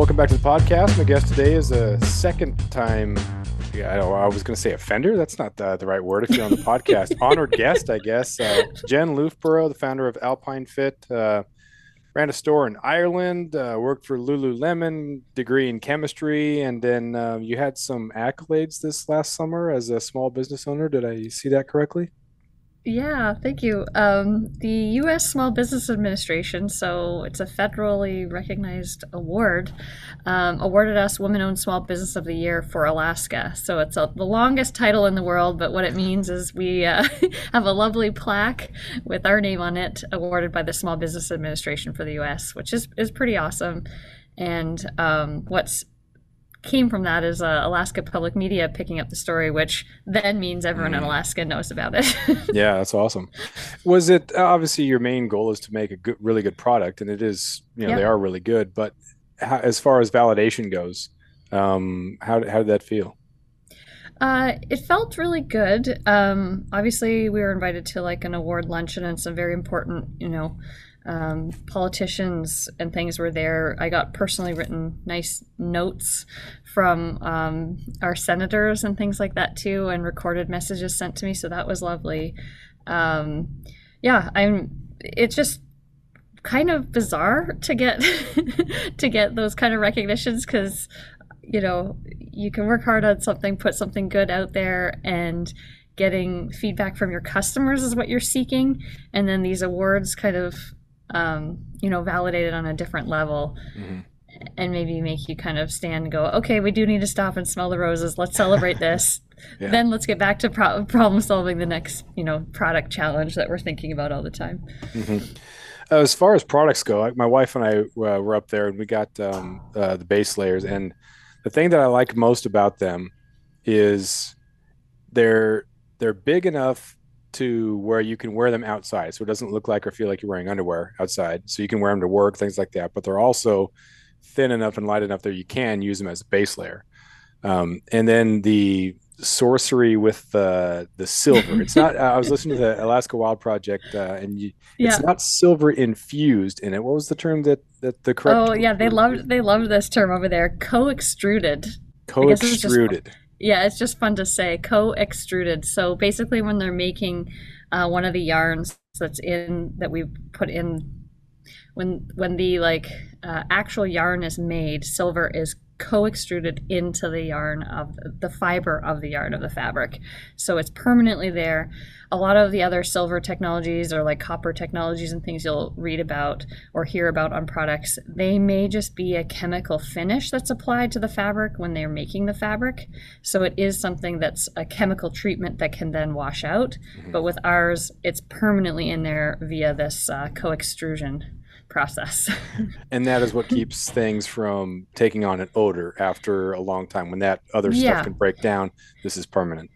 welcome back to the podcast. My guest today is a second time. Yeah, I, know, I was going to say offender. That's not the, the, right word if you're on the podcast. Honored guest, I guess. Uh, Jen Loofbourrow, the founder of Alpine Fit, uh, ran a store in Ireland, uh, worked for Lululemon, degree in chemistry, and then uh, you had some accolades this last summer as a small business owner. Did I see that correctly? Yeah, thank you. Um, the U.S. Small Business Administration, so it's a federally recognized award, um, awarded us Women Owned Small Business of the Year for Alaska. So it's a, the longest title in the world, but what it means is we uh, have a lovely plaque with our name on it, awarded by the Small Business Administration for the U.S., which is, is pretty awesome. And um, what's came from that is uh, Alaska Public Media picking up the story, which then means everyone mm. in Alaska knows about it. yeah, that's awesome. Was it obviously your main goal is to make a good, really good product, and it is. You know, yep. they are really good. But how, as far as validation goes, um, how how did that feel? Uh, it felt really good. Um, obviously, we were invited to like an award luncheon and some very important, you know, um, politicians and things were there. I got personally written nice notes from um, our senators and things like that too, and recorded messages sent to me. So that was lovely. Um, yeah, I'm. It's just kind of bizarre to get to get those kind of recognitions because you know you can work hard on something, put something good out there, and getting feedback from your customers is what you're seeking and then these awards kind of um, you know, validated on a different level. Mm-hmm. And maybe make you kind of stand and go, okay, we do need to stop and smell the roses. Let's celebrate this. yeah. Then let's get back to pro- problem solving the next, you know, product challenge that we're thinking about all the time. Mm-hmm. Uh, as far as products go, like my wife and I uh, were up there and we got um, uh, the base layers. And the thing that I like most about them is they're they're big enough to where you can wear them outside. So it doesn't look like or feel like you're wearing underwear outside. So you can wear them to work, things like that. But they're also thin enough and light enough that you can use them as a base layer. Um, and then the sorcery with the the silver. It's not. I was listening to the Alaska Wild Project, uh, and you, yeah. it's not silver infused in it. What was the term that that the correct? Oh yeah, they loved they loved this term over there. Co-extruded. Co-extruded yeah, it's just fun to say co-extruded. So basically, when they're making uh, one of the yarns that's in that we put in when when the like uh, actual yarn is made, silver is co-extruded into the yarn of the fiber of the yarn of the fabric. So it's permanently there. A lot of the other silver technologies or like copper technologies and things you'll read about or hear about on products, they may just be a chemical finish that's applied to the fabric when they're making the fabric. So it is something that's a chemical treatment that can then wash out. Mm-hmm. But with ours, it's permanently in there via this uh, co-extrusion process. and that is what keeps things from taking on an odor after a long time. When that other yeah. stuff can break down, this is permanent.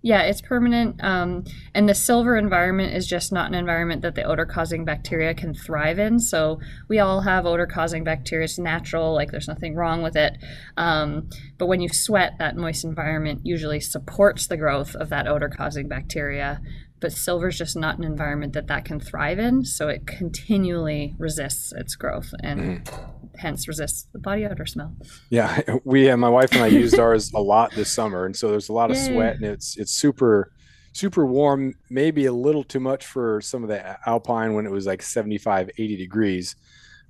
Yeah, it's permanent. Um, and the silver environment is just not an environment that the odor causing bacteria can thrive in. So we all have odor causing bacteria. It's natural, like there's nothing wrong with it. Um, but when you sweat, that moist environment usually supports the growth of that odor causing bacteria but silver is just not an environment that that can thrive in so it continually resists its growth and mm. hence resists the body odor smell yeah we and my wife and i used ours a lot this summer and so there's a lot of Yay. sweat and it's it's super super warm maybe a little too much for some of the alpine when it was like 75 80 degrees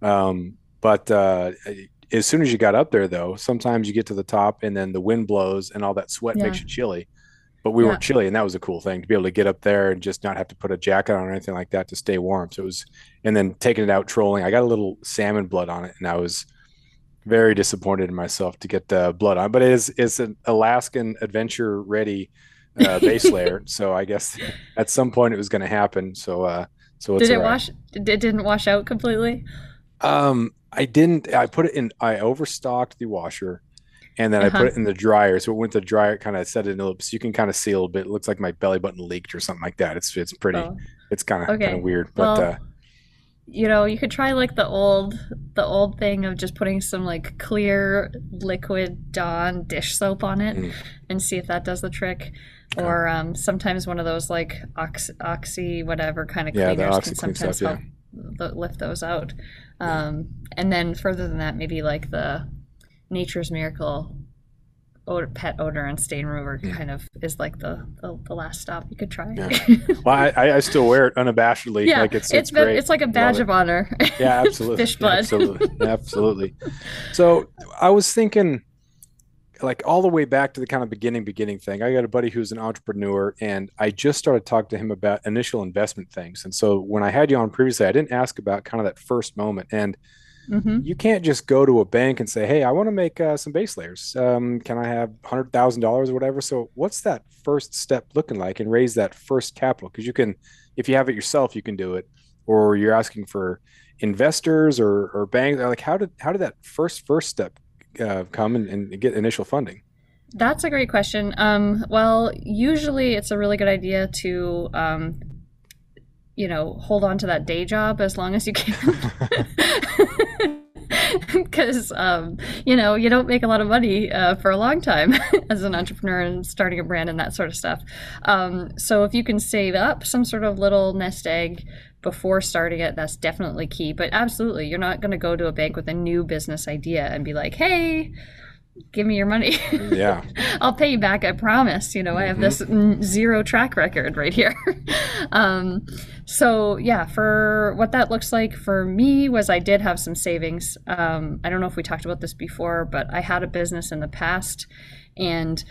um, but uh, as soon as you got up there though sometimes you get to the top and then the wind blows and all that sweat yeah. makes you chilly but we yeah. weren't chilly and that was a cool thing to be able to get up there and just not have to put a jacket on or anything like that to stay warm. So it was and then taking it out trolling i got a little salmon blood on it and i was very disappointed in myself to get the blood on but it is it's an alaskan adventure ready uh, base layer. So i guess at some point it was going to happen. So uh so did it wash it didn't wash out completely? Um i didn't i put it in i overstocked the washer and then uh-huh. I put uh-huh. it in the dryer. So it went to dryer, kind of set it in a little, so you can kind of see a little bit. It looks like my belly button leaked or something like that. It's it's pretty, oh. it's kind of okay. kind of weird, but. Well, uh, you know, you could try like the old the old thing of just putting some like clear liquid Dawn dish soap on it mm. and see if that does the trick. Or um, sometimes one of those like oxy, oxy whatever kind of yeah, cleaners can sometimes stuff, help. Yeah lift those out. Um, and then further than that, maybe like the Nature's Miracle odor, pet odor and stain remover yeah. kind of is like the, the, the last stop you could try. Yeah. well, I, I still wear it unabashedly. Yeah, like it's it's, it's, been, it's like a badge of honor. Yeah, absolutely. Fish blood. absolutely, absolutely. So I was thinking, like all the way back to the kind of beginning beginning thing. I got a buddy who's an entrepreneur, and I just started talking to him about initial investment things. And so when I had you on previously, I didn't ask about kind of that first moment and Mm-hmm. You can't just go to a bank and say, "Hey, I want to make uh, some base layers. Um, can I have hundred thousand dollars or whatever?" So, what's that first step looking like, and raise that first capital? Because you can, if you have it yourself, you can do it, or you're asking for investors or or banks. Like, how did how did that first first step uh, come and, and get initial funding? That's a great question. Um, well, usually it's a really good idea to um, you know, hold on to that day job as long as you can. Because, um, you know, you don't make a lot of money uh, for a long time as an entrepreneur and starting a brand and that sort of stuff. Um, so if you can save up some sort of little nest egg before starting it, that's definitely key. But absolutely, you're not going to go to a bank with a new business idea and be like, hey, give me your money. Yeah. I'll pay you back. I promise. You know, mm-hmm. I have this mm-hmm. zero track record right here. um, so yeah, for what that looks like for me was I did have some savings. Um, I don't know if we talked about this before, but I had a business in the past and,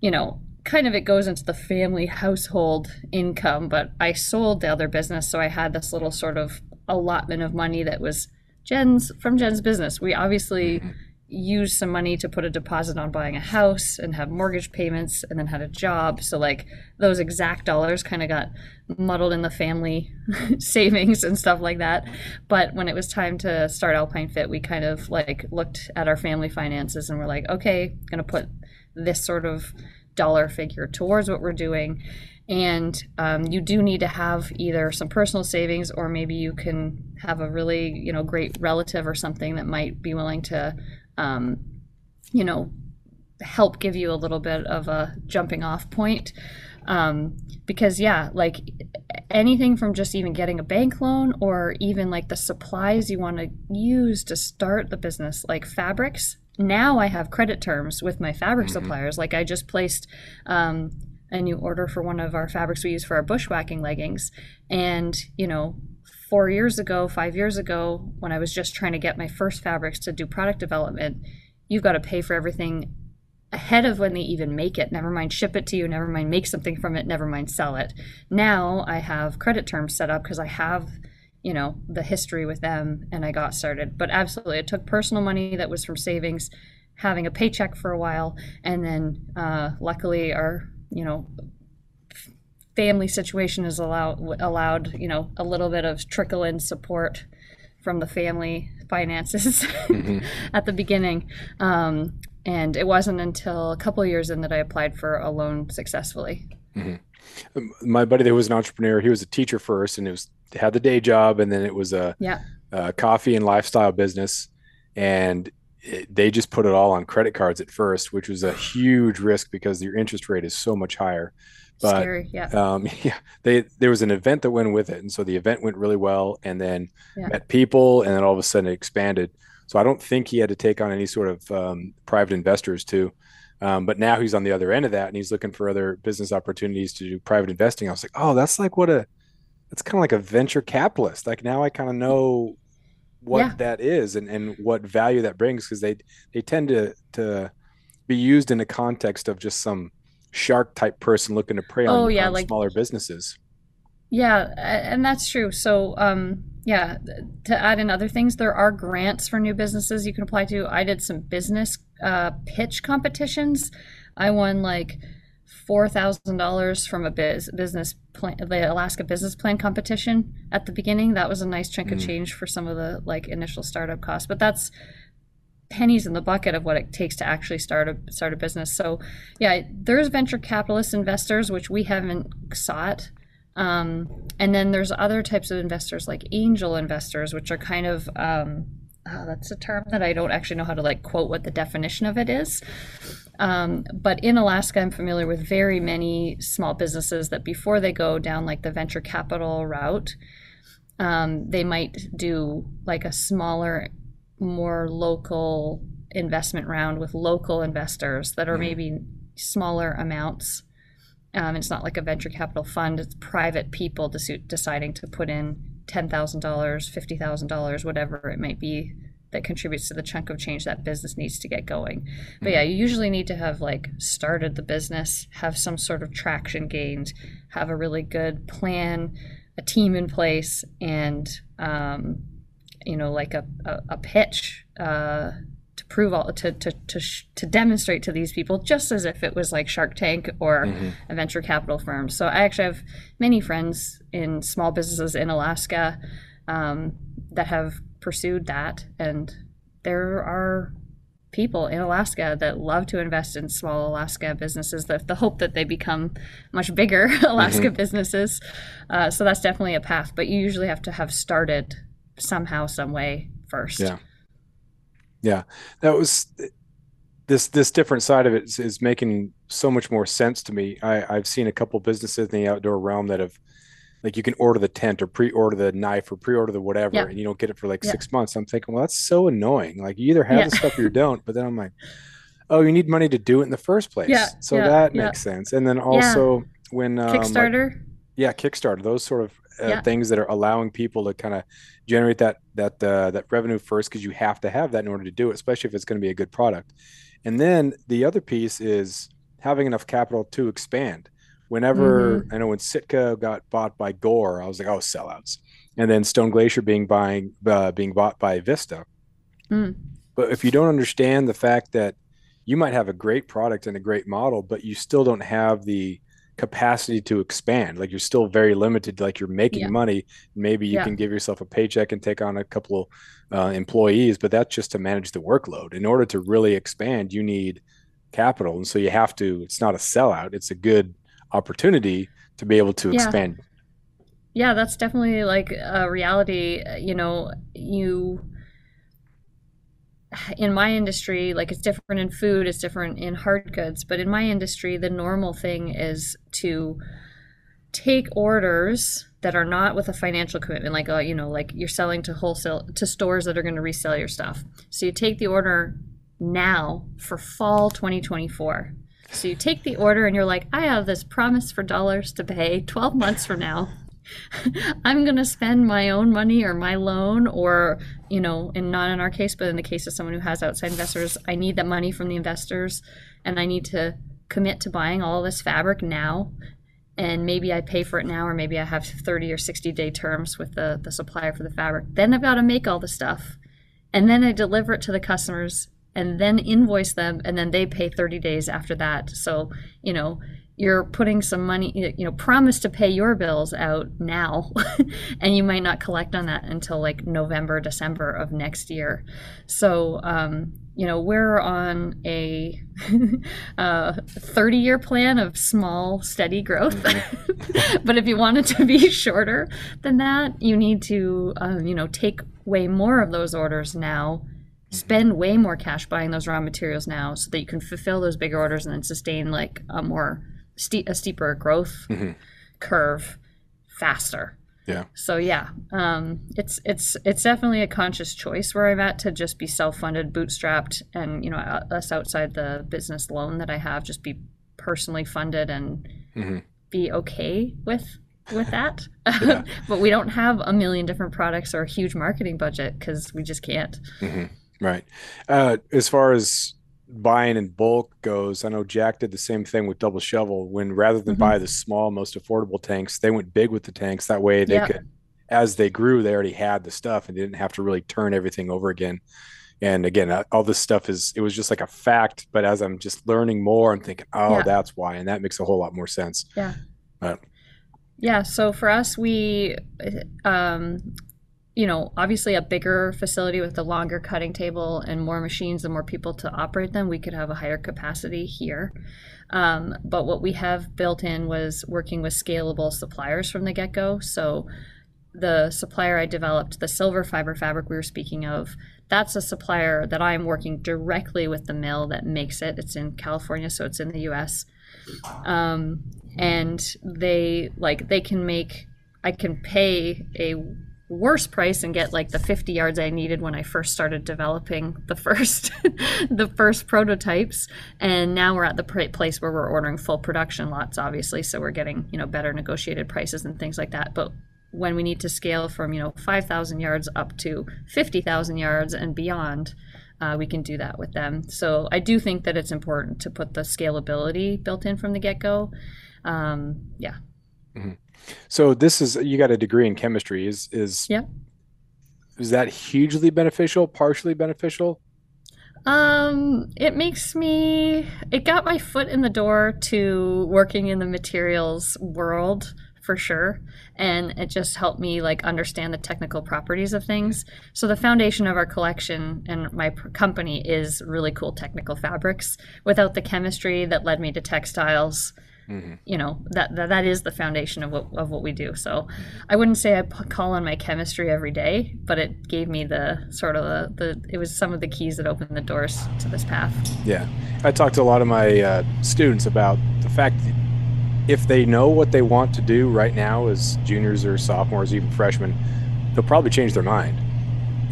you know, kind of it goes into the family household income, but I sold the other business. So I had this little sort of allotment of money that was Jen's from Jen's business. We obviously mm-hmm use some money to put a deposit on buying a house and have mortgage payments and then had a job. So like those exact dollars kind of got muddled in the family savings and stuff like that. But when it was time to start Alpine Fit, we kind of like looked at our family finances and we're like, okay, gonna put this sort of dollar figure towards what we're doing. And um, you do need to have either some personal savings or maybe you can have a really, you know, great relative or something that might be willing to um, you know, help give you a little bit of a jumping off point. Um, because yeah, like anything from just even getting a bank loan or even like the supplies you want to use to start the business, like fabrics. Now I have credit terms with my fabric mm-hmm. suppliers. Like I just placed um, a new order for one of our fabrics we use for our bushwhacking leggings, and you know four years ago, five years ago, when I was just trying to get my first fabrics to do product development, you've got to pay for everything ahead of when they even make it. Never mind ship it to you, never mind make something from it, never mind sell it. Now I have credit terms set up because I have, you know, the history with them and I got started. But absolutely, it took personal money that was from savings, having a paycheck for a while, and then uh, luckily our, you know, family situation has allowed allowed you know a little bit of trickle in support from the family finances mm-hmm. at the beginning um, and it wasn't until a couple years in that i applied for a loan successfully mm-hmm. Um, my buddy that was an entrepreneur he was a teacher first and it was had the day job and then it was a, yeah. a coffee and lifestyle business and it, they just put it all on credit cards at first which was a huge risk because your interest rate is so much higher but, Scary, yeah. Um, yeah, they there was an event that went with it, and so the event went really well, and then yeah. met people, and then all of a sudden it expanded. So I don't think he had to take on any sort of um, private investors too. Um, but now he's on the other end of that, and he's looking for other business opportunities to do private investing. I was like, oh, that's like what a that's kind of like a venture capitalist. Like now I kind of know what yeah. that is and, and what value that brings because they they tend to to be used in the context of just some shark type person looking to prey on, oh, yeah, on like, smaller businesses. Yeah, and that's true. So, um, yeah, to add in other things, there are grants for new businesses you can apply to. I did some business uh, pitch competitions. I won like four thousand dollars from a biz, business plan, the Alaska Business Plan competition at the beginning. That was a nice chunk mm. of change for some of the like initial startup costs. But that's pennies in the bucket of what it takes to actually start a start a business. So, yeah, there's venture capitalist investors which we haven't sought, um, and then there's other types of investors like angel investors, which are kind of um, oh, that's a term that I don't actually know how to like quote what the definition of it is. Um, but in Alaska, I'm familiar with very many small businesses that before they go down like the venture capital route um, they might do like a smaller, more local investment round with local investors that are mm-hmm. maybe smaller amounts. Um, it's not like a venture capital fund, it's private people deciding to put in $10,000, $50,000, whatever it might be that contributes to the chunk of change that business needs to get going. But mm-hmm. yeah, you usually need to have like started the business, have some sort of traction gained, have a really good plan, a team in place, and um, you know, like a, a, a pitch uh, to prove all to to to, sh- to demonstrate to these people, just as if it was like Shark Tank or mm-hmm. a venture capital firm. So I actually have many friends in small businesses in Alaska um, that have pursued that. And there are people in Alaska that love to invest in small Alaska businesses. The, the hope that they become much bigger Alaska mm-hmm. businesses. Uh, so that's definitely a path, but you usually have to have started somehow, some way first. Yeah, yeah, that was this this different side of it is, is making so much more sense to me. I, I've seen a couple businesses in the outdoor realm that have like you can order the tent or pre-order the knife or pre-order the whatever yeah. and you don't get it for like yeah. six months. I'm thinking well that's so annoying. Like you either have yeah. the stuff or you don't. But then i'm like oh you need money to do it in the first place. Yeah. So that makes sense. And then also when um, kickstarter? Like, yeah kickstarter those sort of uh, things that are allowing people to kind of generate that that uh, that revenue first because you have to have that in order to do it especially if it's going to be a good product and then the other piece is having enough capital to expand whenever mm-hmm. I know when Sitka got bought by Gore, I was like, oh, sellouts. And then Stone Glacier being buying uh, being bought by Vista. Mm. But if you don't understand the fact that you might have a great product and a great model, but you still don't have the capacity to expand, like you're still very limited. Like you're making yeah. money, maybe you yeah. can give yourself a paycheck and take on a couple uh, employees, but that's just to manage the workload. In order to really expand, you need capital, and so you have to. It's not a sellout; it's a good opportunity to be able to yeah. expand. Yeah, that's definitely like a reality. You know, you in my industry, like it's different in food, it's different in hard goods, but in my industry, the normal thing is to take orders that are not with a financial commitment like uh, you know like you're selling to wholesale to stores that are going to resell your stuff so you take the order now for fall 2024 so you take the order and you're like, I have this promise for dollars to pay 12 months from now. I'm going to spend my own money or my loan, or, you know, and not in our case, but in the case of someone who has outside investors, I need that money from the investors and I need to commit to buying all this fabric now. And maybe I pay for it now, or maybe I have 30 or 60 day terms with the, the supplier for the fabric. Then I've got to make all the stuff. And then I deliver it to the customers and then invoice them and then they pay 30 days after that so you know you're putting some money you know promise to pay your bills out now and you might not collect on that until like november december of next year. So um, you know we're on a 30 year plan of small steady growth. Mm-hmm. but if you want it to be shorter than that you need to uh, you know take way more of those orders now. Spend way more cash buying those raw materials now so that you can fulfill those bigger orders and then sustain like a more steep a steeper growth mm-hmm. curve faster yeah so yeah um, it's it's it's definitely a conscious choice where i'm at to just be self-funded bootstrapped and you know us outside the business loan that i have just be personally funded and mm-hmm. be okay with with that but we don't have a million different products or a huge marketing budget because we just can't mm-hmm. Right. Uh, as far as buying in bulk goes, I know Jack did the same thing with Double Shovel. When rather than mm-hmm. buy the small, most affordable tanks, they went big with the tanks. That way, they could, as they grew, they already had the stuff and didn't have to really turn everything over again. And again, uh, all this stuff is it was just like a fact. But as I'm just learning more, I'm thinking, oh, yeah. that's why, and that makes a whole lot more sense. Yeah. But, yeah. So for us, we um, you know, obviously a bigger facility with a longer cutting table and more machines and more people to operate them, we could have a higher capacity here. Um, but what we have built in was working with scalable suppliers from the get go. So the supplier I developed, the silver fiber fabric we were speaking of, that's a supplier that I'm working directly with the mill that makes it. It's in California, so it's in the US. Um, and they like they can make I can pay a worse price and get like the 50 yards I needed when I first started developing the first the first prototypes. And now we're at the place where we're ordering full production lots obviously so we're getting you know better negotiated prices and things like that. But when we need to scale from you know 5,000 yards up to 50,000 yards and beyond uh, we can do that with them. So I do think that it's important to put the scalability built in from the get-go. Um, yeah. Mm-hmm. So this is you got a degree in chemistry. Is is yeah. Is that hugely beneficial? Partially beneficial? Um, it makes me. It got my foot in the door to working in the materials world for sure and it just helped me like understand the technical properties of things so the foundation of our collection and my company is really cool technical fabrics without the chemistry that led me to textiles Mm-hmm. You know that, that that is the foundation of what of what we do. So, I wouldn't say I call on my chemistry every day, but it gave me the sort of the, the it was some of the keys that opened the doors to this path. Yeah, I talked to a lot of my uh, students about the fact that if they know what they want to do right now as juniors or sophomores, even freshmen, they'll probably change their mind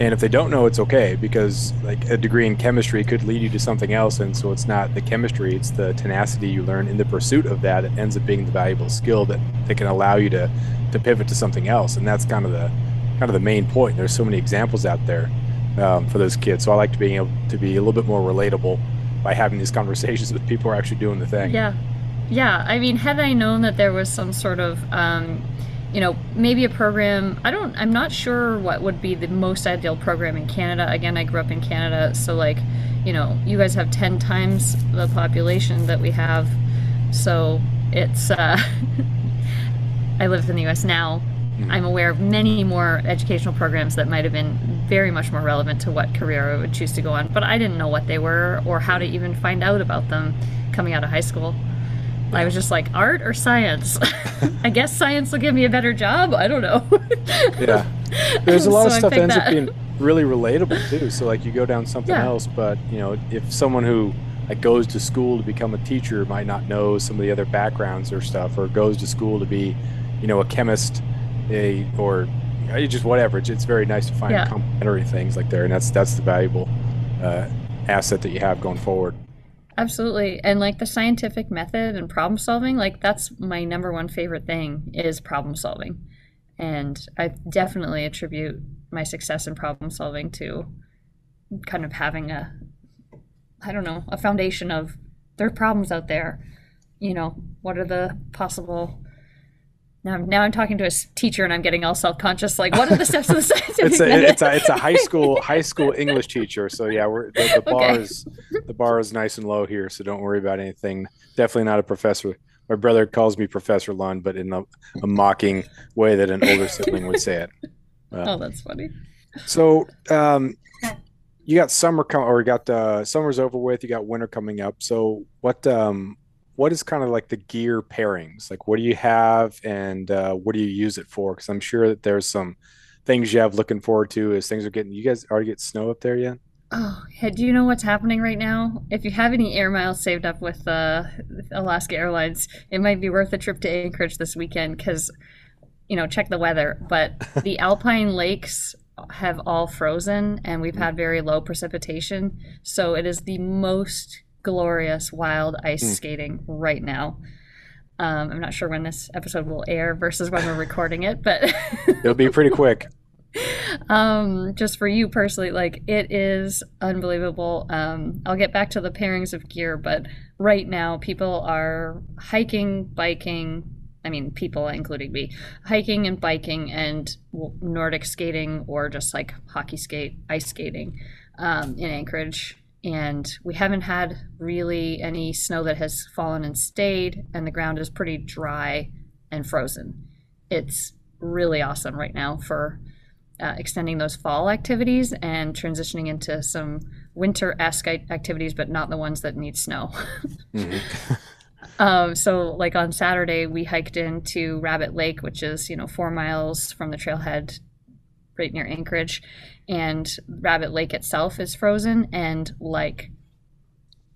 and if they don't know, it's okay because like a degree in chemistry could lead you to something else. And so it's not the chemistry, it's the tenacity you learn in the pursuit of that. It ends up being the valuable skill that, that can allow you to, to pivot to something else. And that's kind of the kind of the main point. There's so many examples out there um, for those kids. So I like to being able to be a little bit more relatable by having these conversations with people who are actually doing the thing. Yeah. Yeah. I mean, had I known that there was some sort of um, you know, maybe a program. I don't. I'm not sure what would be the most ideal program in Canada. Again, I grew up in Canada, so like, you know, you guys have ten times the population that we have, so it's. Uh, I live in the U.S. now. Mm-hmm. I'm aware of many more educational programs that might have been very much more relevant to what career I would choose to go on, but I didn't know what they were or how to even find out about them coming out of high school. I was just like, art or science? I guess science will give me a better job. I don't know. yeah. There's a lot so of stuff that ends that. up being really relatable too. So like you go down something yeah. else, but you know, if someone who like goes to school to become a teacher might not know some of the other backgrounds or stuff, or goes to school to be, you know, a chemist, a or just whatever. It's, it's very nice to find yeah. complementary things like there, and that's that's the valuable uh, asset that you have going forward. Absolutely. And like the scientific method and problem solving, like that's my number one favorite thing is problem solving. And I definitely attribute my success in problem solving to kind of having a I don't know, a foundation of there are problems out there. You know, what are the possible now, now I'm talking to a teacher and I'm getting all self conscious. Like, what are the steps of the scientific it's a, it's a, it's a high school high school English teacher. So yeah, we're the, the bar okay. is the bar is nice and low here. So don't worry about anything. Definitely not a professor. My brother calls me Professor Lund, but in a, a mocking way that an older sibling would say it. Uh, oh, that's funny. So, um, you got summer coming, or you got uh, summer's over with. You got winter coming up. So, what um, what is kind of like the gear pairings? Like, what do you have and uh, what do you use it for? Because I'm sure that there's some things you have looking forward to as things are getting. You guys already get snow up there yet? Oh, do you know what's happening right now? If you have any air miles saved up with uh, Alaska Airlines, it might be worth a trip to Anchorage this weekend because, you know, check the weather. But the Alpine lakes have all frozen and we've had very low precipitation. So it is the most glorious wild ice mm. skating right now. Um, I'm not sure when this episode will air versus when we're recording it, but it'll be pretty quick. Um, just for you personally, like it is unbelievable. Um, I'll get back to the pairings of gear, but right now people are hiking, biking. I mean, people, including me, hiking and biking and Nordic skating or just like hockey skate, ice skating um, in Anchorage and we haven't had really any snow that has fallen and stayed and the ground is pretty dry and frozen it's really awesome right now for uh, extending those fall activities and transitioning into some winter-esque activities but not the ones that need snow mm-hmm. um, so like on saturday we hiked into rabbit lake which is you know four miles from the trailhead right near Anchorage, and Rabbit Lake itself is frozen and like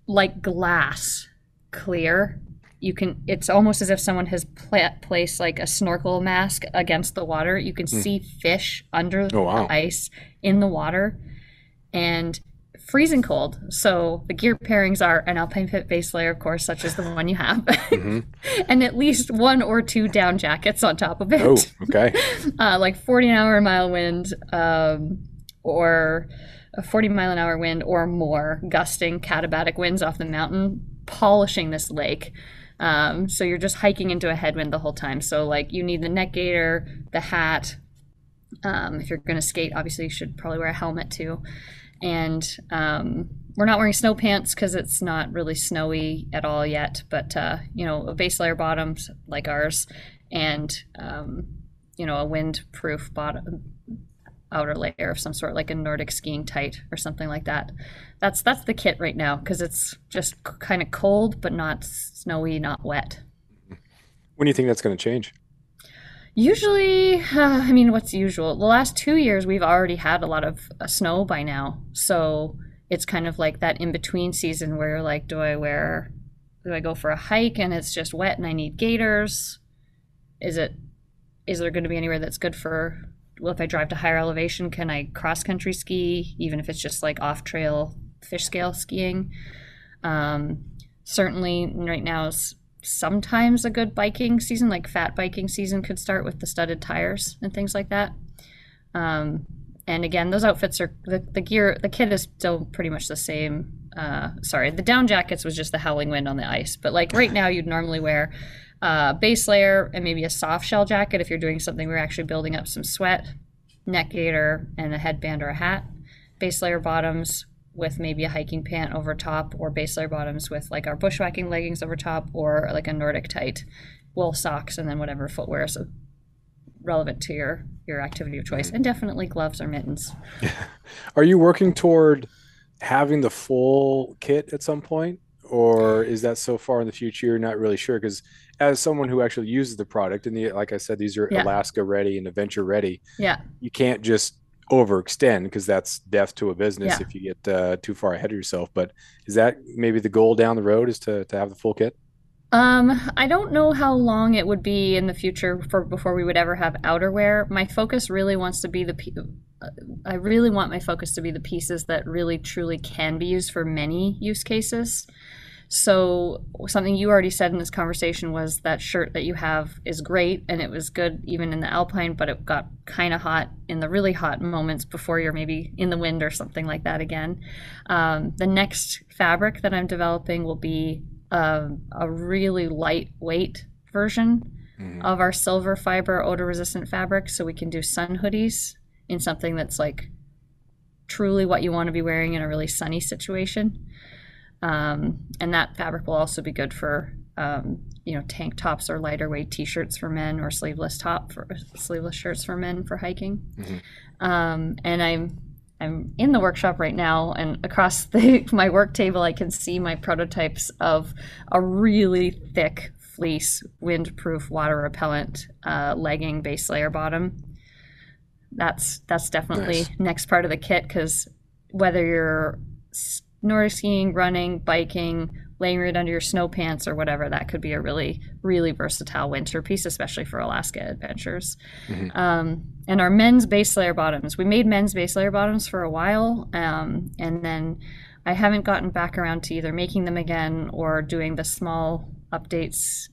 like glass clear. you can it's almost as if someone has pla- placed like a snorkel mask against the water you can mm. see fish under oh, wow. the ice in the water and freezing cold so the gear pairings are an Alpine Fit base layer of course such as the one you have mm-hmm. and at least one or two down jackets on top of it oh okay uh, like 40 an hour mile wind um, or a 40 mile an hour wind or more gusting katabatic winds off the mountain polishing this lake um, so you're just hiking into a headwind the whole time. So like you need the neck gaiter, the hat. Um, if you're going to skate, obviously you should probably wear a helmet too. And um, we're not wearing snow pants because it's not really snowy at all yet. But uh, you know, a base layer bottoms like ours, and um, you know, a wind-proof bottom outer layer of some sort, like a Nordic skiing tight or something like that. That's that's the kit right now because it's just kind of cold but not snowy, not wet. When do you think that's going to change? Usually, uh, I mean, what's usual? The last two years, we've already had a lot of uh, snow by now, so it's kind of like that in between season where you're like, do I wear, do I go for a hike and it's just wet and I need gaiters? Is it, is there going to be anywhere that's good for well, if I drive to higher elevation, can I cross country ski, even if it's just like off trail fish scale skiing? Um, certainly, right now is sometimes a good biking season, like fat biking season, could start with the studded tires and things like that. Um, and again, those outfits are the, the gear, the kit is still pretty much the same. Uh, sorry, the down jackets was just the howling wind on the ice, but like right now, you'd normally wear uh, base layer and maybe a soft shell jacket if you're doing something where you're actually building up some sweat, neck gaiter, and a headband or a hat. Base layer bottoms with maybe a hiking pant over top, or base layer bottoms with like our bushwhacking leggings over top, or like a Nordic tight, wool socks, and then whatever footwear is relevant to your your activity of choice, and definitely gloves or mittens. Are you working toward having the full kit at some point? or is that so far in the future you're not really sure because as someone who actually uses the product and the, like i said these are yeah. alaska ready and adventure ready yeah you can't just overextend because that's death to a business yeah. if you get uh, too far ahead of yourself but is that maybe the goal down the road is to, to have the full kit um, I don't know how long it would be in the future for before we would ever have outerwear. My focus really wants to be the I really want my focus to be the pieces that really truly can be used for many use cases. So something you already said in this conversation was that shirt that you have is great and it was good even in the alpine, but it got kind of hot in the really hot moments before you're maybe in the wind or something like that again. Um, the next fabric that I'm developing will be a, a really lightweight version mm-hmm. of our silver fiber odor resistant fabric, so we can do sun hoodies in something that's like truly what you want to be wearing in a really sunny situation. Um, and that fabric will also be good for um, you know tank tops or lighter weight t-shirts for men or sleeveless top for sleeveless shirts for men for hiking. Mm-hmm. Um, and I'm I'm in the workshop right now, and across the, my work table, I can see my prototypes of a really thick fleece, windproof, water repellent uh, legging base layer bottom that's that's definitely nice. next part of the kit because whether you're Nordic skiing, running, biking, laying it under your snow pants or whatever, that could be a really, really versatile winter piece, especially for Alaska adventures. Mm-hmm. Um, and our men's base layer bottoms, we made men's base layer bottoms for a while, um, and then I haven't gotten back around to either making them again or doing the small updates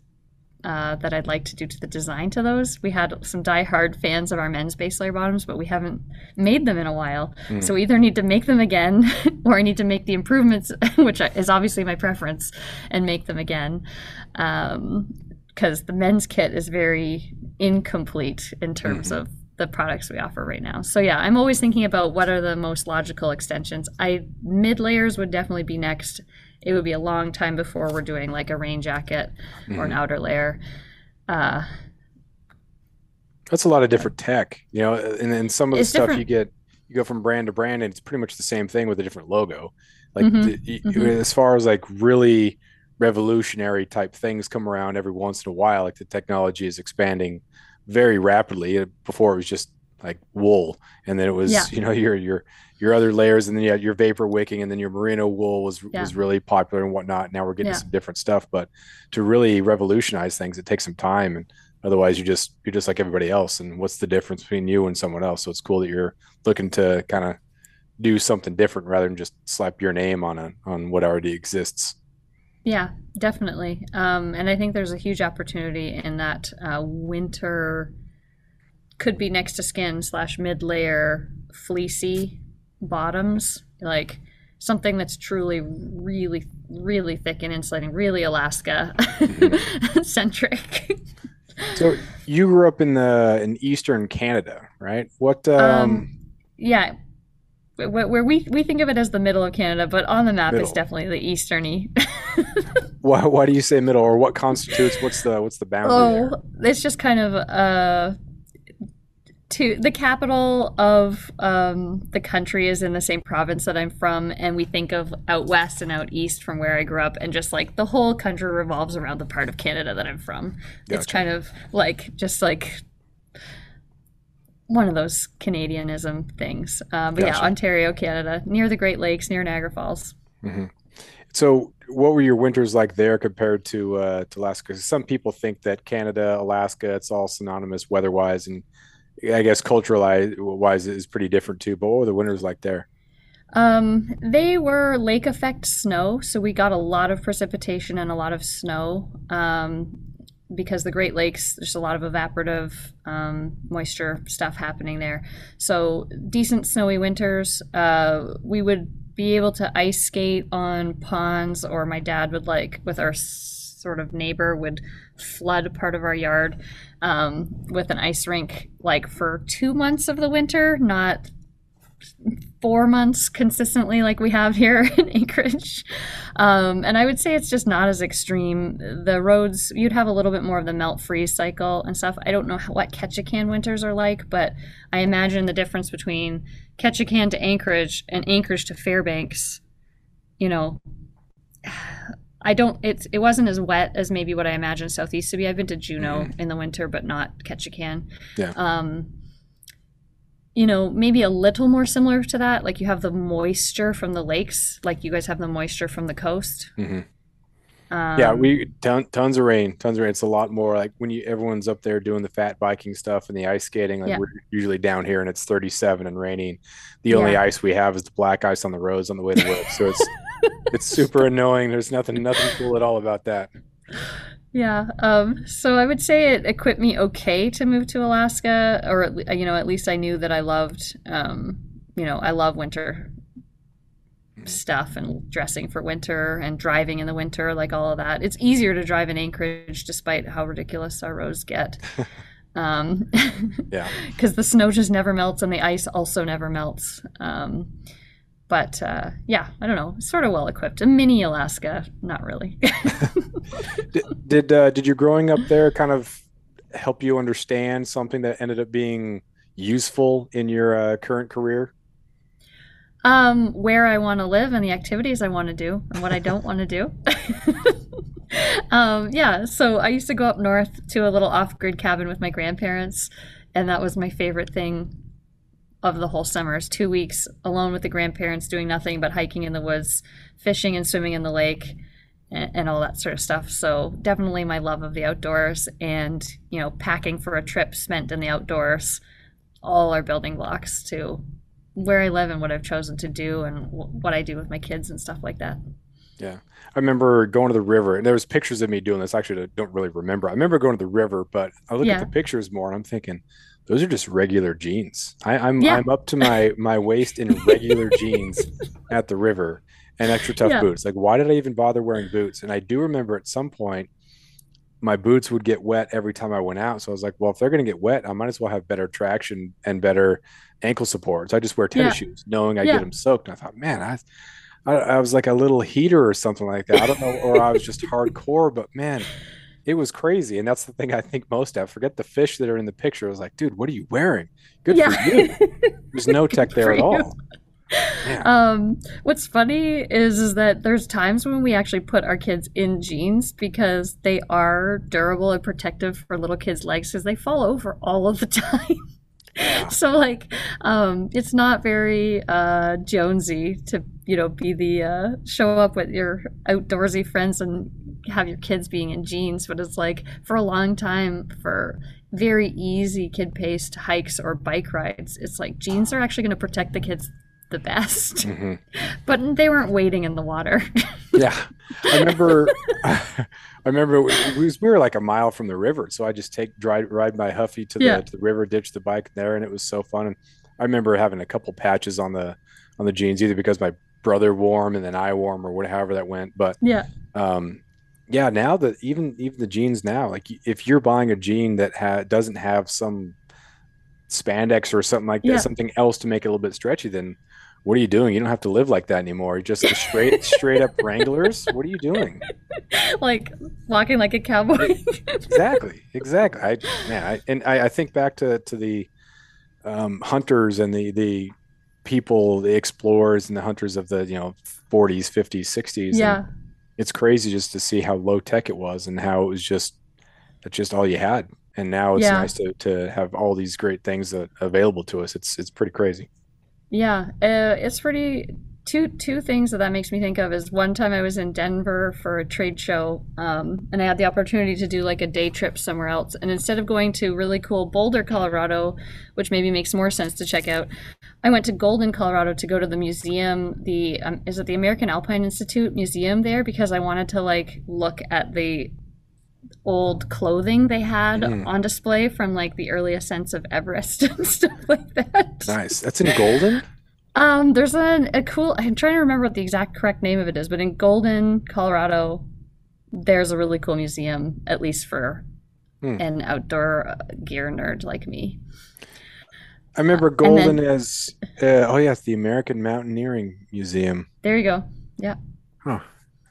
uh, that I'd like to do to the design to those. We had some die-hard fans of our men's base layer bottoms, but we haven't made them in a while. Mm. So we either need to make them again or I need to make the improvements, which is obviously my preference, and make them again. Because um, the men's kit is very incomplete in terms mm-hmm. of the products we offer right now. So yeah, I'm always thinking about what are the most logical extensions. I mid layers would definitely be next it would be a long time before we're doing like a rain jacket mm-hmm. or an mm-hmm. outer layer. Uh, That's a lot of different tech, you know, and then some of the stuff different. you get, you go from brand to brand and it's pretty much the same thing with a different logo. Like mm-hmm. The, mm-hmm. as far as like really revolutionary type things come around every once in a while, like the technology is expanding very rapidly. Before it was just like wool, and then it was Yeah. you know your your your other layers, and then you had your vapor wicking, and then your merino wool was Yeah. was really popular and whatnot. Now we're getting Yeah. some different stuff, but to really revolutionize things, it takes some time, and otherwise you just you're just like everybody else. And what's the difference between you and someone else? So it's cool that you're looking to kind of do something different rather than just slap your name on a on what already exists. Yeah, definitely. Um, and I think there's a huge opportunity in that uh, winter could be next to skin slash mid layer fleecy bottoms, like something that's truly really, really thick and insulating, really Alaska centric. So you grew up in the in Eastern Canada, right? What um, Um, yeah. Wh- Where we, we think of it as the middle of Canada, but on the map it's definitely the easterny. why why do you say middle or what constitutes what's the what's the boundary there? Oh, it's just kind of uh to the capital of um, the country is in the same province that I'm from, and we think of out west and out east from where I grew up, and just like the whole country revolves around the part of Canada that I'm from. It's kind of like just like one of those Canadianism things. Uh, but yeah, Ontario, Canada, near the Great Lakes, near Niagara Falls. Mhm. So what were your winters like there compared to uh, to Alaska? Some people think that Canada, Alaska, it's all synonymous weather-wise, and I guess cultural-wise is pretty different too. But what were the winters like there? Um, they were lake effect snow, so we got a lot of precipitation and a lot of snow. Um, because the Great Lakes, there's a lot of evaporative um, moisture stuff happening there. So decent snowy winters. Uh, we would be able to ice skate on ponds, or my dad would like with our sort of neighbor would flood part of our yard um, with an ice rink, like for two months of the winter, not four months consistently like we have here in Anchorage. Um, and I would say it's just not as extreme. The roads, you'd have a little bit more of the melt freeze cycle and stuff. I don't know what Ketchikan winters are like, but I imagine the difference between Ketchikan to Anchorage and Anchorage to Fairbanks, you know. I don't. It's it wasn't as wet as maybe what I imagined Southeast to be. I've been to Juneau in the winter, but not Ketchikan. Yeah. Um, you know, maybe a little more similar to that. Like you have the moisture from the lakes, like you guys have the moisture from the coast. Mhm. Um, Yeah, we ton, tons of rain, tons of rain. It's a lot more like when you everyone's up there doing the fat biking stuff and the ice skating. Like Yeah. we're usually down here and it's 37 and raining. The only Yeah. ice we have is the black ice on the roads on the way to work. So it's it's super annoying. There's nothing nothing cool at all about that. Yeah. Um, so I would say it equipped me okay to move to Alaska, or at, you know, at least I knew that I loved, um, you know, I love winter stuff and dressing for winter and driving in the winter, like all of that. It's easier to drive in Anchorage, despite how ridiculous our roads get. Um, Yeah. because the snow just never melts and the ice also never melts. Um, but uh, yeah, I don't know, sort of well equipped. A mini Alaska, not really. Did did, uh, did your growing up there kind of help you understand something that ended up being useful in your uh, current career? Um, where I want to live and the activities I want to do and what I don't want to do. um, yeah, so I used to go up north to a little off-grid cabin with my grandparents, and that was my favorite thing of the whole summer. Is two weeks alone with the grandparents, doing nothing but hiking in the woods, fishing and swimming in the lake, and, and all that sort of stuff. So definitely my love of the outdoors, and you know, packing for a trip spent in the outdoors, all are building blocks to where I live and what I've chosen to do and w- what I do with my kids and stuff like that. Yeah. I remember going to the river and there was pictures of me doing this. Actually, I don't really remember. I remember going to the river, but I look at the pictures more and I'm thinking, those are just regular jeans. I, I'm Yeah. I'm up to my my waist in regular jeans at the river and extra tough Yeah. boots. Like, why did I even bother wearing boots? And I do remember at some point my boots would get wet every time I went out. So I was like, well, if they're going to get wet, I might as well have better traction and better ankle support. So I just wear tennis Yeah. shoes, knowing I get them soaked. And I thought, man, I, I, I was like a little heater or something like that. I don't know, or I was just hardcore, but man, it was crazy. And that's the thing I think most of. Forget the fish that are in the picture. I was like, dude, what are you wearing? Good yeah. for you. There's no tech there at you. all. Yeah. Um, what's funny is is that there's times when we actually put our kids in jeans because they are durable and protective for little kids' legs because they fall over all of the time. so like um it's not very uh jonesy to you know be the uh show up with your outdoorsy friends and have your kids being in jeans but it's like for a long time for very easy kid paced hikes or bike rides it's like jeans are actually going to protect the kids the best mm-hmm. but they weren't wading in the water yeah i remember I remember we, we, were like a mile from the river, so I just take drive ride my Huffy to the yeah. to the river, ditch the bike there, and it was so fun. And I remember having a couple patches on the on the jeans, either because my brother warm and then I warm or whatever that went. But yeah, um, yeah. Now that even even the jeans now, like if you're buying a jean that ha- doesn't have some spandex or something like that, yeah. something else to make it a little bit stretchy, then what are you doing? You don't have to live like that anymore. You're just straight straight up Wranglers. What are you doing? Like walking like a cowboy. exactly, exactly. I man, I, and I, I think back to to the um, hunters and the the people, the explorers and the hunters of the you know 40s, 50s, 60s. Yeah, it's crazy just to see how low tech it was and how it was just that's just all you had. And now it's yeah. nice to to have all these great things that available to us. It's it's pretty crazy. Yeah, uh, it's pretty. Two two things that that makes me think of is one time I was in Denver for a trade show, um, and I had the opportunity to do like a day trip somewhere else. And instead of going to really cool Boulder, Colorado, which maybe makes more sense to check out, I went to Golden, Colorado to go to the museum. The um, is it the American Alpine Institute museum there because I wanted to like look at the old clothing they had mm. on display from like the early ascents of Everest and stuff like that. Nice. That's in Golden? Um, there's a, a cool, I'm trying to remember what the exact correct name of it is, but in Golden, Colorado, there's a really cool museum, at least for hmm. an outdoor uh, gear nerd like me. I remember Golden then, as, uh, oh, yes, the American Mountaineering Museum. There you go. Yeah. Huh.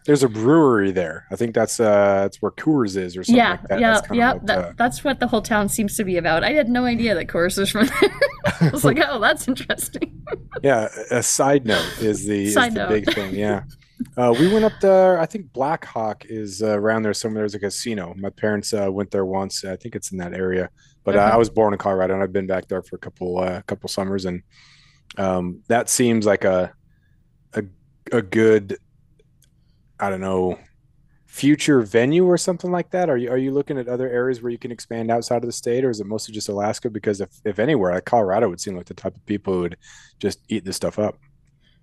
There's a brewery there. I think that's uh that's where Coors is or something yeah, like that. Yeah, that's yeah, that, uh, that's what the whole town seems to be about. I had no idea that Coors was from there. I was like, oh, that's interesting. yeah, a side note is the, is the big thing. Yeah. Uh, we went up there. I think Black Hawk is uh, around there somewhere. There's a casino. My parents uh, went there once. I think it's in that area. But okay. I was born in Colorado, and I've been back there for a couple uh, couple summers, and um, that seems like a a a good I don't know, future venue or something like that? Are you are you looking at other areas where you can expand outside of the state, or is it mostly just Alaska? Because if if anywhere, like Colorado would seem like the type of people who would just eat this stuff up.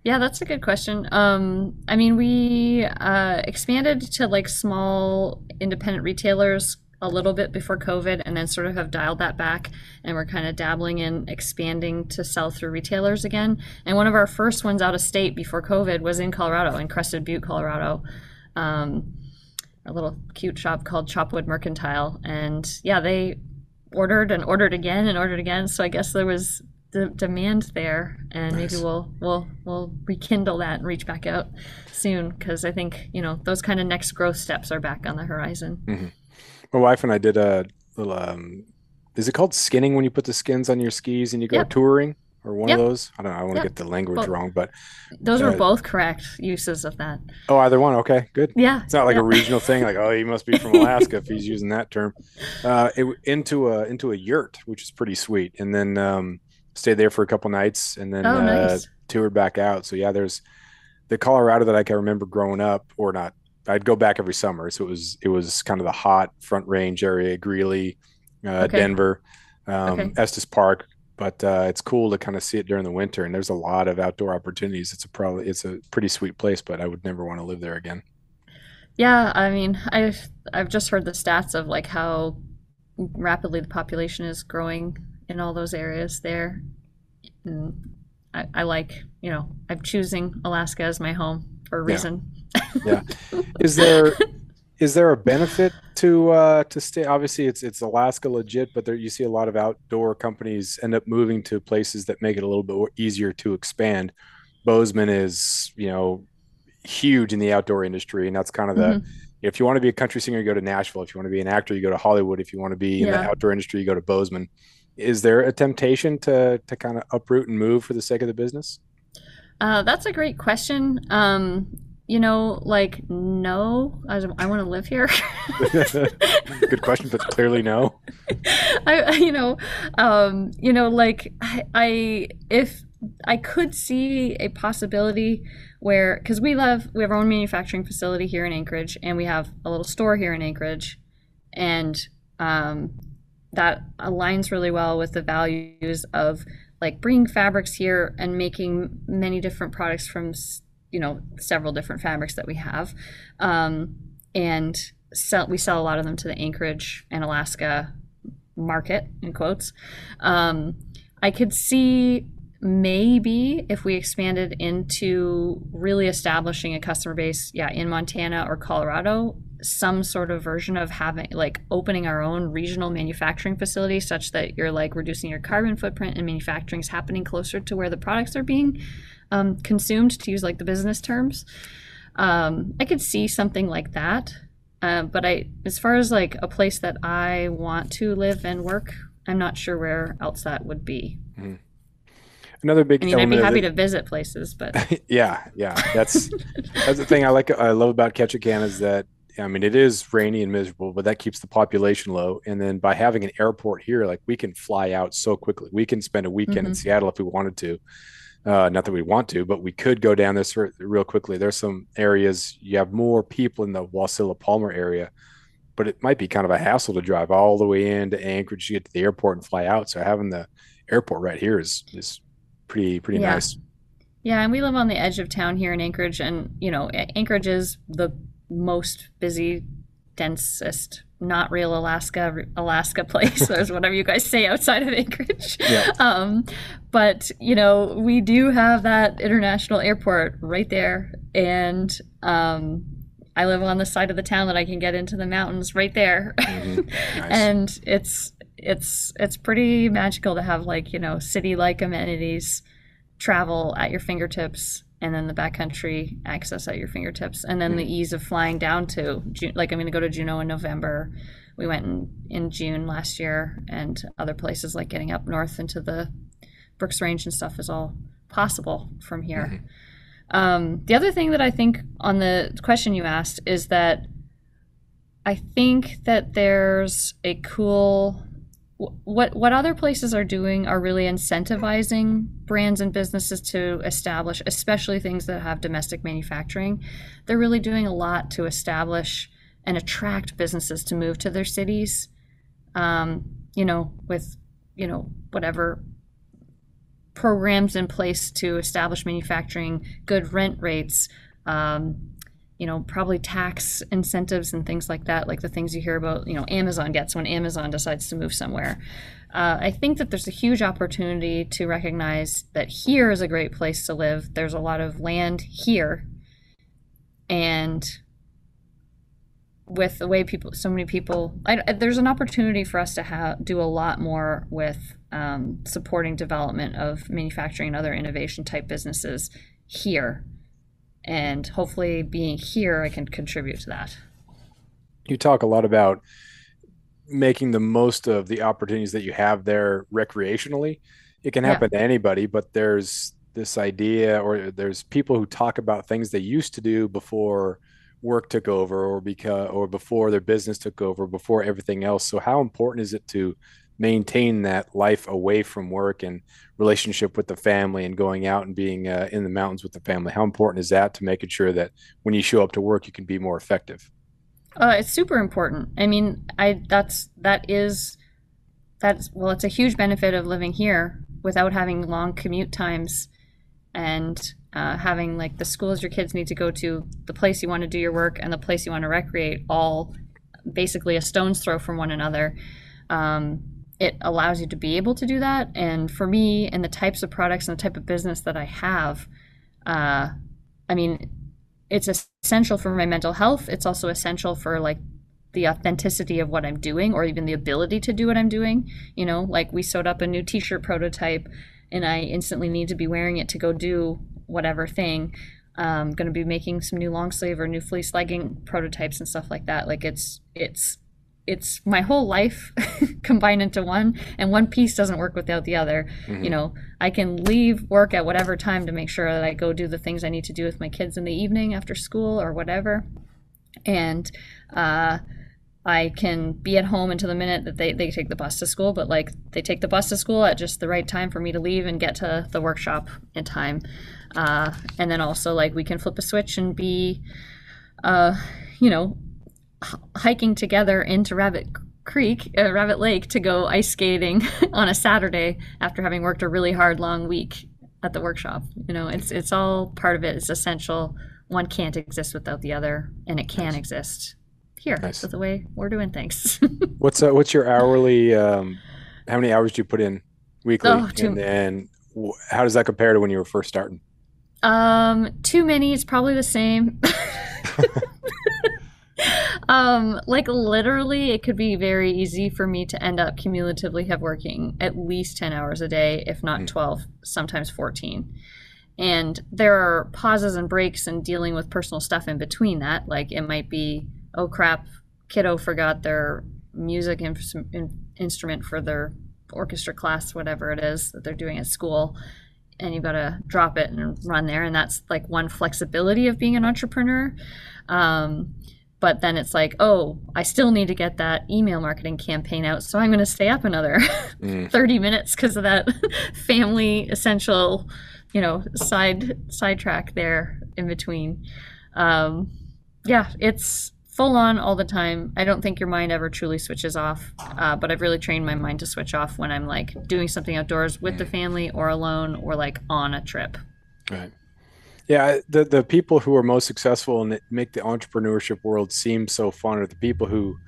Yeah, that's a good question. Um, I mean, we uh, expanded to like small independent retailers a little bit before COVID and then sort of have dialed that back. And we're kind of dabbling in expanding to sell through retailers again. And one of our first ones out of state before COVID was in Colorado, in Crested Butte, Colorado. Um, a little cute shop called Chopwood Mercantile. And yeah, they ordered and ordered again and ordered again. So I guess there was the demand there, and nice. maybe we'll we'll we'll rekindle that and reach back out soon because I think you know those kind of next growth steps are back on the horizon. Mm-hmm my wife and I did a little. Um, is it called skinning when you put the skins on your skis and you go yep. touring? Or one yep. of those? I don't know. I want yep. to get the language both. wrong, but those uh, were both correct uses of that. Oh, either one. Okay, good. Yeah, it's not like a regional thing. Like, oh, he must be from Alaska if he's using that term. Uh, it, into a into a yurt, which is pretty sweet, and then um, stayed there for a couple nights, and then oh, nice. uh, toured back out. So yeah, there's the Colorado that I can remember growing up, or not I'd go back every summer. So it was it was kind of the hot Front Range area, Greeley, uh, okay. Denver, um, okay. Estes Park. But uh, it's cool to kind of see it during the winter, and there's a lot of outdoor opportunities. It's a probably it's a pretty sweet place, but I would never want to live there again. Yeah, I mean, I've I've just heard the stats of like how rapidly the population is growing in all those areas there. And I, I like, you know, I'm choosing Alaska as my home for a reason. Yeah yeah. Is there is there a benefit to uh, to stay? Obviously, it's it's Alaska legit, but there you see a lot of outdoor companies end up moving to places that make it a little bit easier to expand. Bozeman is you know huge in the outdoor industry, and that's kind of the. Mm-hmm. If you want to be a country singer, you go to Nashville. If you want to be an actor, you go to Hollywood. If you want to be in the outdoor industry, you go to Bozeman. Is there a temptation to to kind of uproot and move for the sake of the business? Uh, that's a great question. Um, you know, like no, I, I want to live here. Good question, but clearly no. I, you know, um, you know, like I, I, if I could see a possibility where, because we love, we have our own manufacturing facility here in Anchorage, and we have a little store here in Anchorage, and um, that aligns really well with the values of like bringing fabrics here and making many different products from you know several different fabrics that we have. Um, and sell, we sell a lot of them to the anchorage and alaska market in quotes. Um, i could see maybe if we expanded into really establishing a customer base yeah in montana or colorado some sort of version of having like opening our own regional manufacturing facility such that you're like reducing your carbon footprint and manufacturing is happening closer to where the products are being um, consumed to use like the business terms um, i could see something like that uh, but i as far as like a place that i want to live and work i'm not sure where else that would be mm-hmm. another big I mean, I'd be happy to visit places, but yeah, yeah, that's that's the thing I like. I love about Ketchikan is that I mean, it is rainy and miserable, but that keeps the population low. And then by having an airport here, like we can fly out so quickly. We can spend a weekend mm-hmm. in Seattle if we wanted to. Uh, not that we want to, but we could go down this real quickly. There's some areas you have more people in the Wasilla Palmer area, but it might be kind of a hassle to drive all the way into Anchorage to get to the airport and fly out. So having the airport right here is is pretty pretty yeah. nice. Yeah, and we live on the edge of town here in Anchorage, and you know, Anchorage is the most busy, densest, not real Alaska Alaska place, or whatever you guys say outside of Anchorage. Yeah. Um, but you know, we do have that international airport right there, and um, I live on the side of the town that I can get into the mountains right there, mm-hmm. nice. and it's it's it's pretty magical to have like you know city like amenities travel at your fingertips and then the backcountry access at your fingertips, and then the mm-hmm. ease of flying down to June. like I'm going to go to Juneau in November. We went in, in June last year, and other places like getting up north into the Brooks Range and stuff is all possible from here. Mm-hmm. Um, the other thing that I think on the question you asked is that I think that there's a cool what what other places are doing are really incentivizing brands and businesses to establish especially things that have domestic manufacturing they're really doing a lot to establish and attract businesses to move to their cities um, you know with you know whatever programs in place to establish manufacturing good rent rates um, you know, probably tax incentives and things like that, like the things you hear about, you know, Amazon gets when Amazon decides to move somewhere. Uh, I think that there's a huge opportunity to recognize that here is a great place to live. There's a lot of land here. And with the way people, so many people, I, there's an opportunity for us to have, do a lot more with um, supporting development of manufacturing and other innovation type businesses here and hopefully being here i can contribute to that. You talk a lot about making the most of the opportunities that you have there recreationally. It can happen yeah. to anybody but there's this idea or there's people who talk about things they used to do before work took over or because or before their business took over before everything else. So how important is it to maintain that life away from work and relationship with the family and going out and being uh, in the mountains with the family. How important is that to making sure that when you show up to work you can be more effective? Uh, it's super important. I mean i that's that is that's well it's a huge benefit of living here without having long commute times and uh, having like the schools your kids need to go to the place you want to do your work and the place you want to recreate all basically a stone's throw from one another. Um, it allows you to be able to do that. And for me, and the types of products and the type of business that I have, uh, I mean, it's essential for my mental health. It's also essential for like the authenticity of what I'm doing, or even the ability to do what I'm doing. You know, like we sewed up a new T-shirt prototype, and I instantly need to be wearing it to go do whatever thing. I'm going to be making some new long sleeve or new fleece legging prototypes and stuff like that. Like it's it's it's my whole life combined into one and one piece doesn't work without the other mm-hmm. you know i can leave work at whatever time to make sure that i go do the things i need to do with my kids in the evening after school or whatever and uh, I can be at home until the minute that they, they take the bus to school, but like they take the bus to school at just the right time for me to leave and get to the workshop in time. Uh, and then also like we can flip a switch and be, uh, you know, hiking together into Rabbit Creek, uh, Rabbit Lake to go ice skating on a Saturday after having worked a really hard long week at the workshop. You know, it's it's all part of it. It's essential. One can't exist without the other, and it can nice. exist here. Nice. That's the way we're doing things. what's uh, what's your hourly? Um, how many hours do you put in weekly? Oh, too, and then how does that compare to when you were first starting? Um, too many. It's probably the same. um, like literally, it could be very easy for me to end up cumulatively have working at least ten hours a day, if not mm. twelve, sometimes fourteen. And there are pauses and breaks and dealing with personal stuff in between that. Like it might be oh crap, kiddo forgot their music in, in, instrument for their orchestra class, whatever it is that they're doing at school. And you've got to drop it and run there. And that's like one flexibility of being an entrepreneur. Um, but then it's like, oh, I still need to get that email marketing campaign out. So I'm going to stay up another mm. 30 minutes because of that family essential, you know, side sidetrack there in between. Um, yeah, it's full on all the time. I don't think your mind ever truly switches off, uh, but I've really trained my mind to switch off when I'm like doing something outdoors with the family or alone or like on a trip. Right. Yeah, the the people who are most successful and make the entrepreneurship world seem so fun are the people who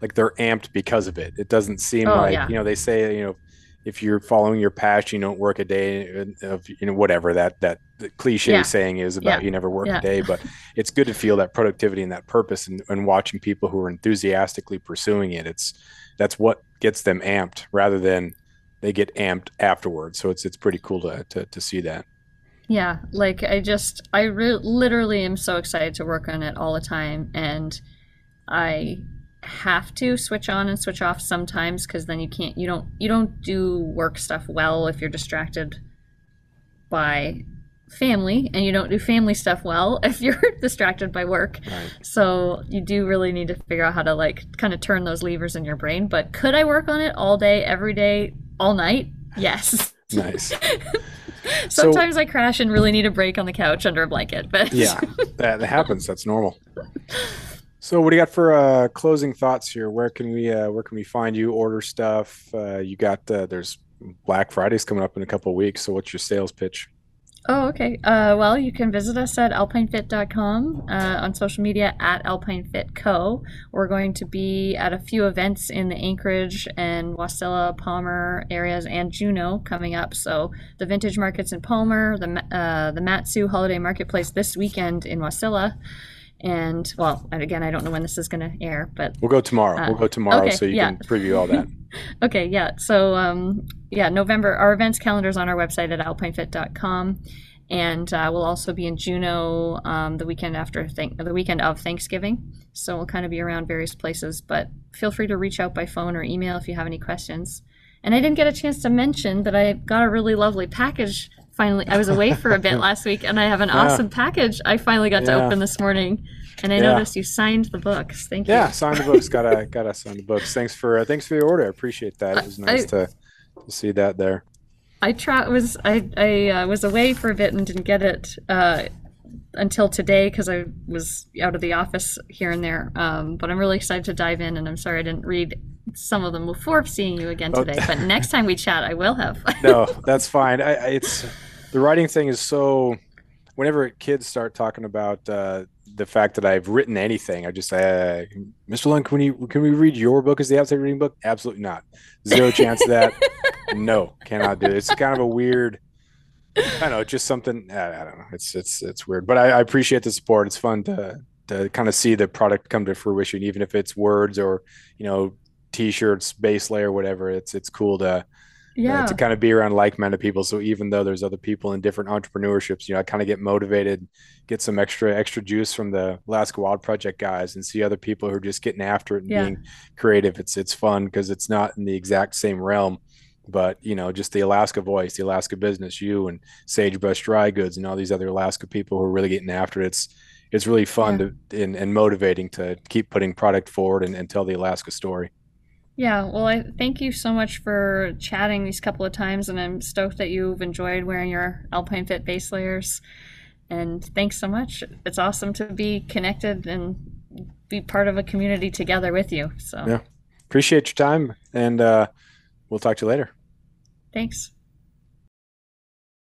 like they're amped because of it. It doesn't seem oh, like, yeah. you know, they say, you know, if you're following your passion, you don't work a day uh, of you know whatever that that cliche yeah. saying is about yeah. you never work yeah. a day. But it's good to feel that productivity and that purpose, and, and watching people who are enthusiastically pursuing it. It's that's what gets them amped rather than they get amped afterwards. So it's it's pretty cool to to, to see that. Yeah, like I just I re- literally am so excited to work on it all the time, and I have to switch on and switch off sometimes because then you can't you don't you don't do work stuff well if you're distracted by family and you don't do family stuff well if you're distracted by work. Right. so you do really need to figure out how to like kind of turn those levers in your brain but could i work on it all day every day all night? Yes. Nice sometimes so, i crash and really need a break on the couch under a blanket but yeah that happens that's normal so, what do you got for uh, closing thoughts here? Where can we uh, where can we find you? Order stuff. Uh, you got uh, there's Black Fridays coming up in a couple weeks. So, what's your sales pitch? Oh, okay. Uh, well, you can visit us at alpinefit.com, uh, on social media at alpinefitco. We're going to be at a few events in the Anchorage and Wasilla, Palmer areas, and Juneau coming up. So the vintage markets in Palmer, the uh, the Mat-Su Holiday Marketplace this weekend in Wasilla, and well again i don't know when this is going to air but we'll go tomorrow. uh, we'll go tomorrow okay, so you yeah. can preview all that. Okay yeah. So um, yeah november our events calendar is on our website at alpinefit.com and uh, we'll also be in juneau um, the weekend after th- the weekend of thanksgiving. So we'll kind of be around various places but feel free to reach out by phone or email if you have any questions. And i didn't get a chance to mention that i got a really lovely package finally I was away for a bit last week and I have an yeah. awesome package I finally got yeah. to open this morning. And I yeah. noticed you signed the books. Thank you. Yeah, signed the books. gotta gotta sign the books. Thanks for uh, thanks for the order. I appreciate that. It was nice I, to, to see that there. I try was I I uh, was away for a bit and didn't get it uh, until today because I was out of the office here and there. Um, but I'm really excited to dive in, and I'm sorry I didn't read some of them before seeing you again oh, today. Oh. but next time we chat, I will have. no, that's fine. I, I, it's the writing thing is so. Whenever kids start talking about uh, the fact that I've written anything, I just say, uh, "Mr. Lund, can we can we read your book as the outside reading book?" Absolutely not. Zero chance of that. No, cannot do it. It's kind of a weird. I don't know, just something. I, I don't know. It's it's it's weird, but I, I appreciate the support. It's fun to to kind of see the product come to fruition, even if it's words or you know t-shirts, base layer, whatever. It's it's cool to Yeah. to kind of be around like-minded people. So even though there's other people in different entrepreneurships, you know, I kind of get motivated, get some extra extra juice from the Alaska Wild Project guys, and see other people who are just getting after it and Yeah. being creative. It's it's fun because it's not in the exact same realm, but you know, just the Alaska voice, the Alaska business, you and Sagebrush Dry Goods, and all these other Alaska people who are really getting after it. It's it's really fun Yeah. to and, and motivating to keep putting product forward and, and tell the Alaska story. Yeah, well, I thank you so much for chatting these couple of times, and I'm stoked that you've enjoyed wearing your Alpine Fit base layers. And thanks so much. It's awesome to be connected and be part of a community together with you. So Yeah. Appreciate your time, and uh, we'll talk to you later. thanks.